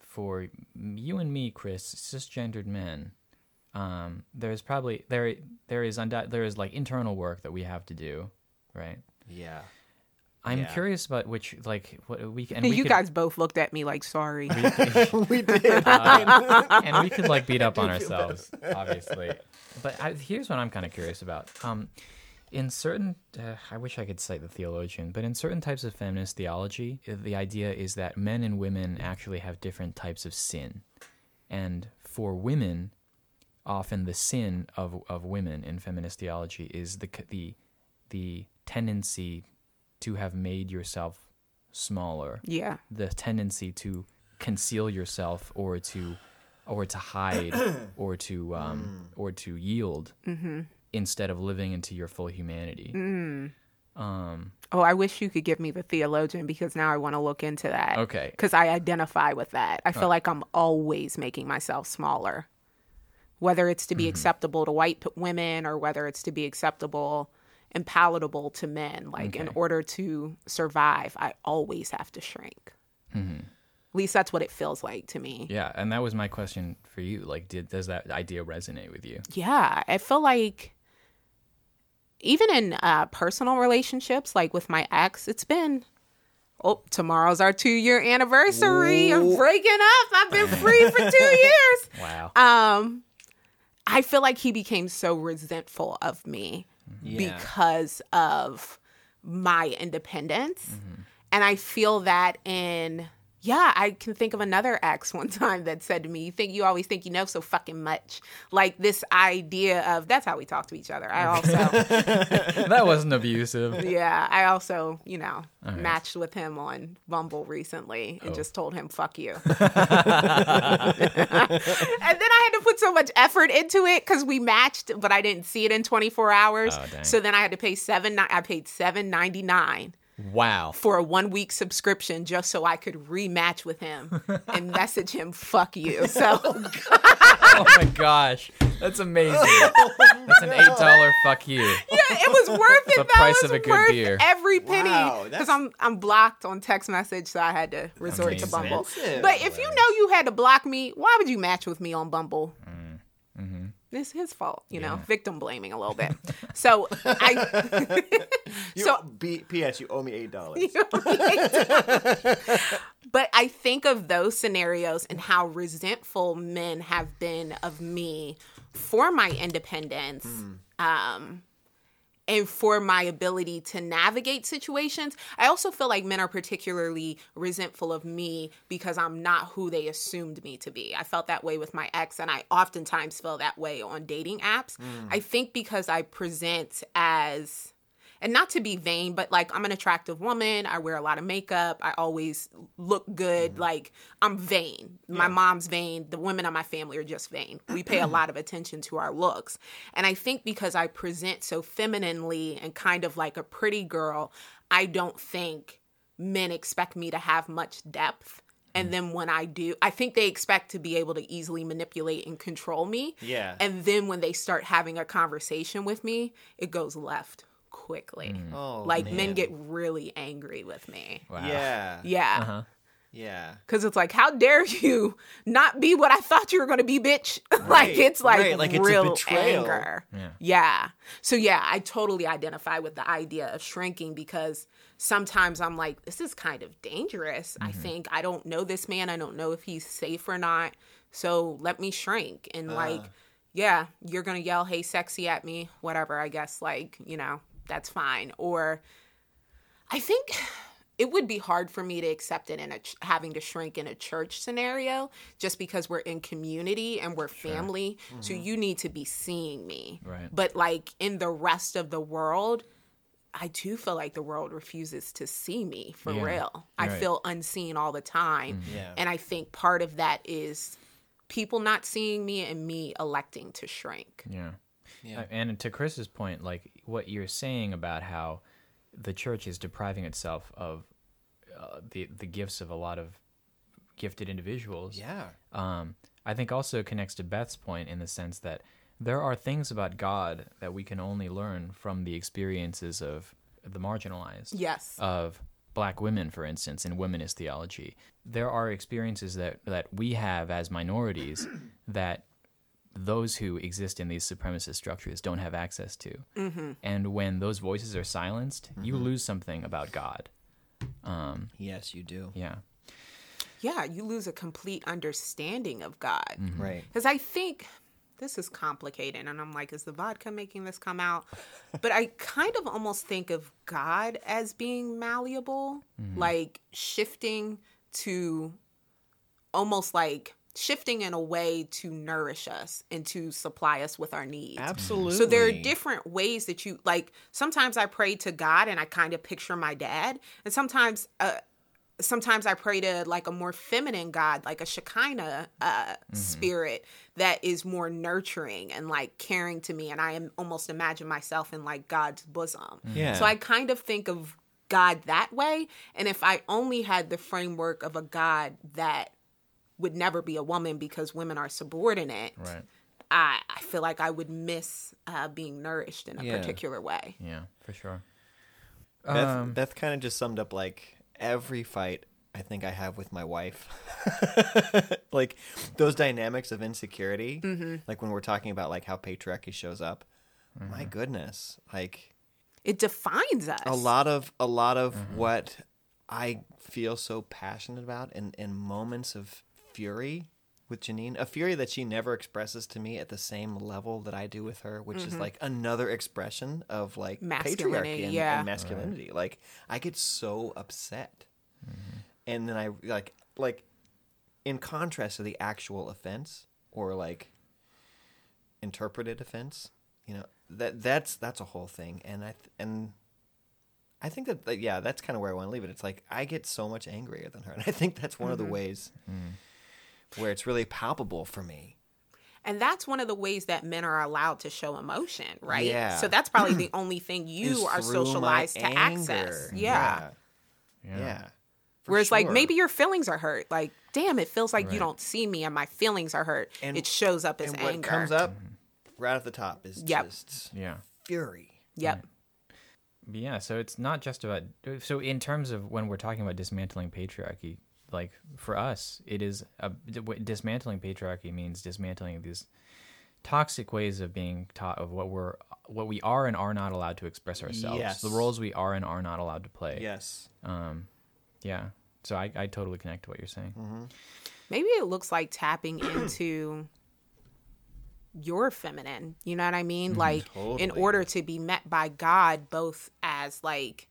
for you and me, Chris, cisgendered men, um, there's probably there there is undou- there is like internal work that we have to do, right? Yeah. I'm Yeah. curious about which like what we and you could, guys both looked at me like sorry. we did. and we could like beat up on ourselves, obviously. But I, here's what I'm kind of curious about. Um, in certain, uh, I wish I could cite the theologian, but in certain types of feminist theology, uh, the idea is that men and women actually have different types of sin, and for women, often the sin of of women in feminist theology is the the the tendency to have made yourself smaller yeah. the tendency to conceal yourself or to or to hide or to um or to yield instead of living into your full humanity um Oh, I wish you could give me the theologian because now I want to look into that. Okay. Because I identify with that. I feel like I'm always making myself smaller. Whether it's to be acceptable to white women or whether it's to be acceptable and palatable to men. Like, in order to survive, I always have to shrink. At least that's what it feels like to me. yeah and that was my question for you like did does that idea resonate with you Yeah, I feel like even in uh, personal relationships, like with my ex, it's been. Oh, tomorrow's our two year anniversary of breaking up. I've been free for two years. wow Um, I feel like he became so resentful of me Yeah. because of my independence. Mm-hmm. And I feel that in, yeah, I can think of another ex one time that said to me, You think you always think you know so fucking much. Like this idea of that's how we talk to each other. I also, that wasn't abusive yeah, I also, you know, matched with him on Bumble recently and oh. just told him, fuck you. and then I had to put so much effort into it because we matched, but I didn't see it in 24 hours. Oh, so then I had to pay seven. I paid seven ninety nine Wow. for a one week subscription just so I could rematch with him and message him, fuck you. So Oh my gosh. That's amazing. Oh that's an eight dollar fuck you. yeah, it was worth it. The though. price it of was a good worth beer. Every penny. Because that's- I'm I'm blocked on text message, so I had to resort Amazing. to Bumble. Expensive. But if you know you had to block me, why would you match with me on Bumble? Mm. It's his fault, you know, victim blaming a little bit. So I You, So- B, P.S. You owe me eight dollars. But I think of those scenarios and how resentful men have been of me for my independence. Um, and for my ability to navigate situations. I also feel like men are particularly resentful of me because I'm not who they assumed me to be. I felt that way with my ex, and I oftentimes feel that way on dating apps. Mm. I think because I present as and not to be vain, but like I'm an attractive woman. I wear a lot of makeup. I always look good. Mm-hmm. Like I'm vain. My mom's vain. The women in my family are just vain. We pay a lot of attention to our looks. And I think because I present so femininely and kind of like a pretty girl, I don't think men expect me to have much depth. And mm. then when I do, I think they expect to be able to easily manipulate and control me. Yeah. And then when they start having a conversation with me, it goes left quickly. Mm. Oh, like men get really angry with me. Wow. Yeah. Yeah. Uh-huh. Yeah. Cause it's like, how dare you not be what I thought you were gonna be, bitch? like it's like, right, like it's a real betrayal. anger. Yeah. Yeah. So yeah, I totally identify with the idea of shrinking because sometimes I'm like, this is kind of dangerous. I mm-hmm. think I don't know this man. I don't know if he's safe or not. So let me shrink and uh. like, yeah, you're gonna yell, "Hey, sexy" at me, whatever. I guess like you know that's fine. Or I think it would be hard for me to accept it in a ch- having to shrink in a church scenario just because we're in community and we're family so mm-hmm. you need to be seeing me Right. but like in the rest of the world i do feel like the world refuses to see me for Yeah. real i Right. feel unseen all the time mm-hmm. Yeah. and i think part of that is people not seeing me and me electing to shrink Yeah. Yeah. Uh, And to Chris's point, like what you're saying about how the church is depriving itself of uh, the the gifts of a lot of gifted individuals. Yeah. Um, I think also connects to Beth's point in the sense that there are things about God that we can only learn from the experiences of the marginalized yes of black women, for instance, in womanist theology. There are experiences that, that we have as minorities that those who exist in these supremacist structures don't have access to. Mm-hmm. And when those voices are silenced, you lose something about God. Um, Yes, you do. yeah. yeah you lose a complete understanding of god Right. Because I think this is complicated. And I'm like, is the vodka making this come out? but I kind of almost think of God as being malleable, like shifting to almost like shifting in a way to nourish us and to supply us with our needs. Absolutely. So there are different ways that you like. Sometimes I pray to God and I kind of picture my dad, and sometimes, uh, sometimes I pray to like a more feminine God, like a Shekinah uh, spirit that is more nurturing and like caring to me, and I am almost imagine myself in like God's bosom. Yeah. So I kind of think of God that way, and if I only had the framework of a God that would never be a woman because women are subordinate. Right. I, I feel like I would miss uh, being nourished in a Yeah. particular way. Yeah, for sure. Beth, Um, Beth kind of just summed up like every fight I think I have with my wife. like those dynamics of insecurity, Mm-hmm. like when we're talking about like how patriarchy shows up. My goodness, like It defines us. a lot of a lot of what I feel so passionate about in in moments of fury with Janine, a fury that she never expresses to me at the same level that I do with her, which is mm-hmm. like another expression of like patriarchy and, yeah. and masculinity. Like I get so upset, mm-hmm. and then I like like in contrast to the actual offense or like interpreted offense, you know that that's that's a whole thing, and I th- and I think that, that yeah, that's kind of where I want to leave it. It's like I get so much angrier than her, and I think that's one of the mm-hmm. ways mm. Where it's really palpable for me. And that's one of the ways that men are allowed to show emotion, right? Yeah. So that's probably the only thing you are socialized to access. anger. Yeah. Yeah. Yeah. For Whereas, like, maybe your feelings are hurt. Like, damn, it feels like Right. you don't see me and my feelings are hurt. And- it shows up as and what anger. comes up mm-hmm. right at the top is Yep. just Yeah. fury. Yep. But yeah, so it's not just about. So in terms of when we're talking about dismantling patriarchy, like for us, it is a, dismantling patriarchy means dismantling these toxic ways of being taught of what we're what we are and are not allowed to express ourselves, Yes. the roles we are and are not allowed to play. Yes. Um, yeah. So I, I totally connect to what you're saying. Mm-hmm. Maybe it looks like tapping into your feminine. You know what I mean? Like in Mm-hmm. Order to be met by God both as like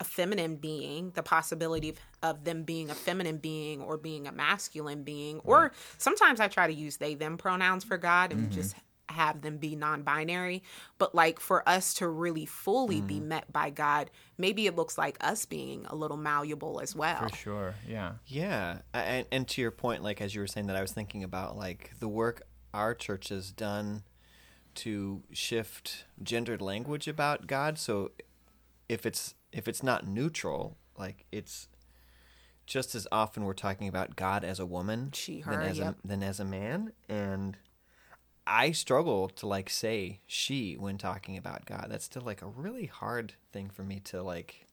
a feminine being, the possibility of, of them being a feminine being or being a masculine being, or sometimes I try to use they them pronouns for God and mm-hmm. just have them be non-binary but like for us to really fully be mm. met by god maybe it looks like us being a little malleable as well For sure. Yeah. Yeah, and, and to your point, like as you were saying that, I was thinking about like the work our church has done to shift gendered language about God. So if it's if it's not neutral, like it's just as often we're talking about God as a woman She, than as yep. a than as a man, and I struggle to like say she when talking about God. That's still like a really hard thing for me to like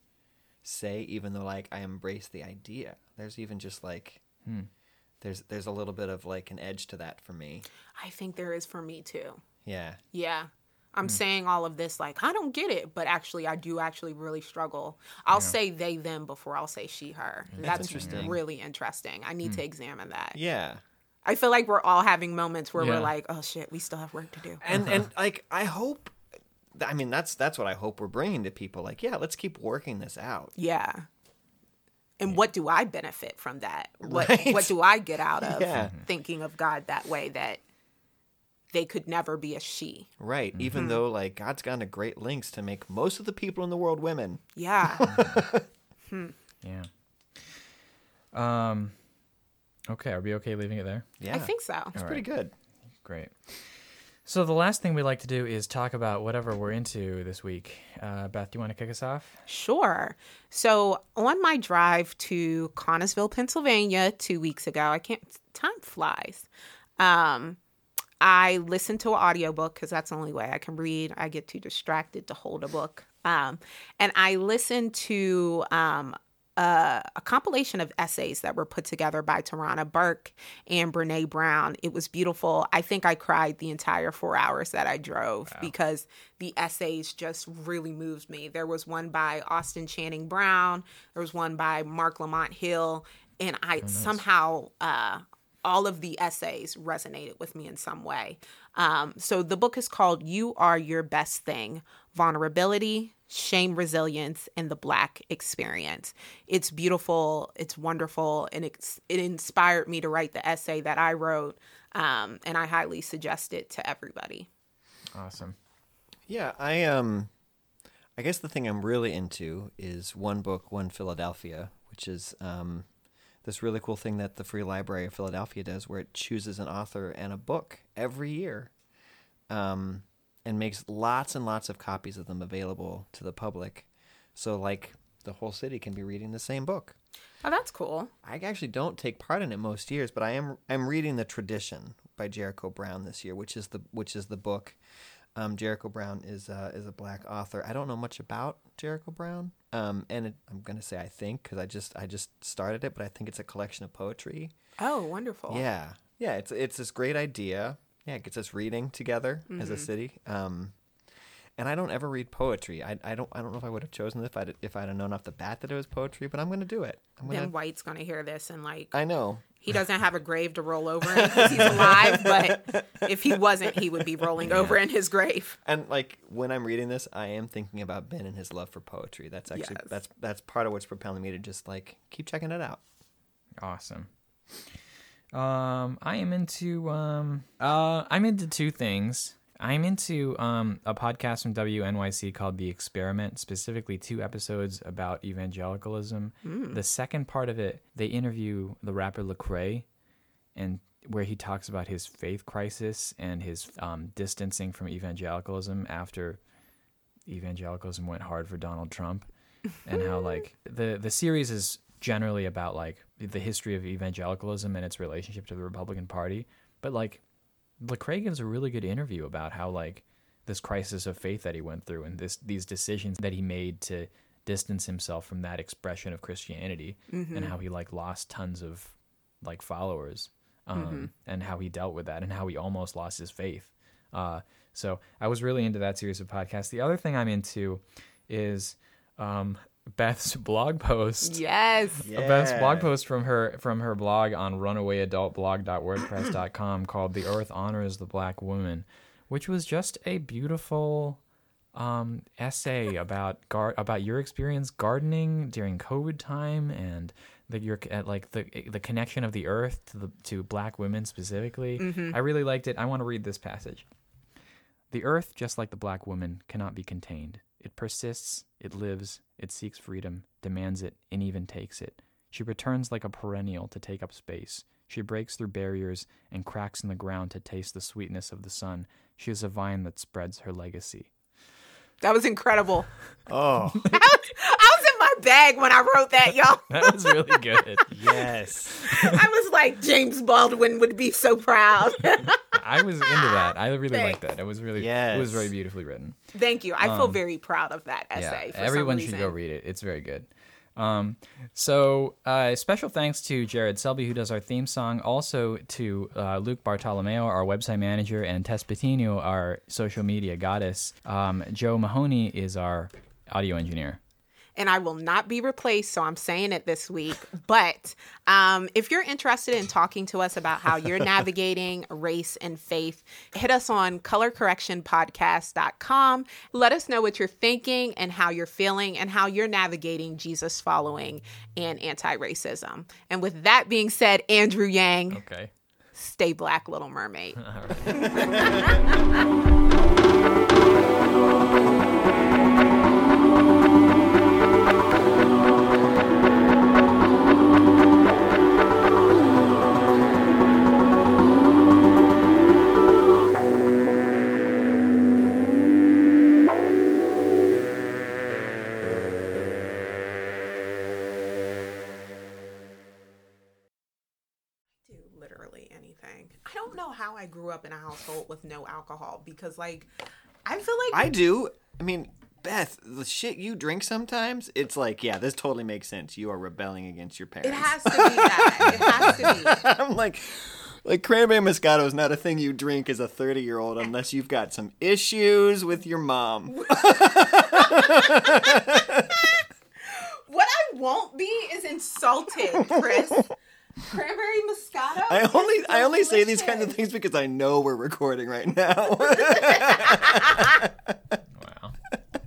say even though like I embrace the idea. There's even just like hmm. there's there's a little bit of like an edge to that for me. i think there is for me too Yeah. Yeah. I'm mm. saying all of this like I don't get it, but actually I do actually really struggle. I'll say they them before I'll say she her. That's, interesting. really interesting. I need to mm. examine that. Yeah. I feel like we're all having moments where Yeah. we're like, "Oh shit, we still have work to do." And and like I hope I mean that's that's what I hope we're bringing to people like yeah, let's keep working this out. Yeah. And what do I benefit from that? What Right. what do I get out of Yeah. thinking of God that way that they could never be a she? Right. Even though like God's gone to great lengths to make most of the people in the world women. Yeah. Yeah. Um. Okay. Are we okay leaving it there? Yeah. I think so. it's pretty good. Great. So the last thing we like to do is talk about whatever we're into this week. Uh, Beth, do you want to kick us off? Sure. So on my drive to Connellsville, Pennsylvania, two weeks ago, I can't. Time flies. Um, I listen to an audiobook because that's the only way I can read. I get too distracted to hold a book. Um, and I listened to um, a, a compilation of essays that were put together by Tarana Burke and Brene Brown. It was beautiful. I think I cried the entire four hours that I drove because the essays just really moved me. There was one by Austin Channing Brown, there was one by Marc Lamont Hill, and I somehow uh, all of the essays resonated with me in some way. Um, so the book is called You Are Your Best Thing Vulnerability, Shame, Resilience, and the Black Experience. It's beautiful, it's wonderful, and it's, it inspired me to write the essay that I wrote. Um, and I highly suggest it to everybody. Awesome. Yeah, I um I guess the thing I'm really into is One Book, One Philadelphia, which is um this really cool thing that the Free Library of Philadelphia does where it chooses an author and a book every year. Um and makes lots and lots of copies of them available to the public. So like the whole city can be reading the same book. Oh, that's cool. I actually don't take part in it most years, but I am I'm reading the tradition by Jericho Brown this year, which is the which is the book. Um, Jericho Brown is uh, is a black author. I don't know much about Jericho Brown, um, and it, I'm gonna say I think because I just I just started it, but I think it's a collection of poetry. Oh, wonderful. Yeah, yeah, it's it's this great idea. Yeah, it gets us reading together as a city. Um, and I don't ever read poetry. I, I don't I don't know if I would have chosen it if I if I'd have known off the bat that it was poetry, but I'm gonna do it. I'm gonna. Ben White's going to hear this and, like, I know. He doesn't have a grave to roll over in because he's alive, but if he wasn't, he would be rolling over in his grave. And like when I'm reading this, I am thinking about Ben and his love for poetry. That's actually Yes. that's that's part of what's propelling me to just like keep checking it out. Awesome. Um, I am into um, uh, I'm into two things. I'm into um a podcast from WNYC called The Experiment, specifically two episodes about evangelicalism. The second part of it, they interview the rapper Lecrae, and where he talks about his faith crisis and his um, distancing from evangelicalism after evangelicalism went hard for Donald Trump, and how like the the series is generally about like the history of evangelicalism and its relationship to the Republican Party, but like Lecrae gives a really good interview about how like this crisis of faith that he went through and this these decisions that he made to distance himself from that expression of Christianity and how he like lost tons of like followers um, and how he dealt with that and how he almost lost his faith. Uh, so I was really into that series of podcasts. The other thing I'm into is um, Beth's blog post. Yes. A Beth's blog post from her from her blog on runawayadultblog.wordpress.com called "The Earth Honors the Black Woman," which was just a beautiful um, essay about gar- about your experience gardening during COVID time and the your at like the the connection of the earth to the to black women specifically. I really liked it. I want to read this passage. The earth, just like the black woman, cannot be contained. It persists, it lives, it seeks freedom, demands it, and even takes it. She returns like a perennial to take up space. She breaks through barriers and cracks in the ground to taste the sweetness of the sun. She is a vine that spreads her legacy. That was incredible. Oh, I was in my bag when I wrote that, y'all. That was really good. yes. I was like, James Baldwin would be so proud. I was into that. I really liked that. It was really it was very beautifully written. Thank you. I feel very proud of that essay. For Um, everyone some should go read it. It's very good. Um, so uh, special thanks to Jared Selby who does our theme song. Also to uh, Luke Bartolomeo, our website manager, and Tess Patino, our social media goddess. Um, Joe Mahoney is our audio engineer. And I will not be replaced. So I'm saying it this week. But um, if you're interested in talking to us about how you're navigating race and faith, hit us on colorcorrectionpodcast.com. Let us know what you're thinking and how you're feeling and how you're navigating Jesus following and anti racism. And with that being said, Andrew Yang, Okay. stay black, Little Mermaid. how I grew up in a household with no alcohol because, like, I feel like I do. I mean, Beth, the shit you drink sometimes, it's like, yeah, this totally makes sense. You are rebelling against your parents. it has to be that. It has to be. I'm like, like cranberry moscato is not a thing you drink as a 30 year old unless you've got some issues with your mom. What I won't be is insulted, Chris. Cranberry Moscato. I only I only say these kinds of things because I know we're recording right now.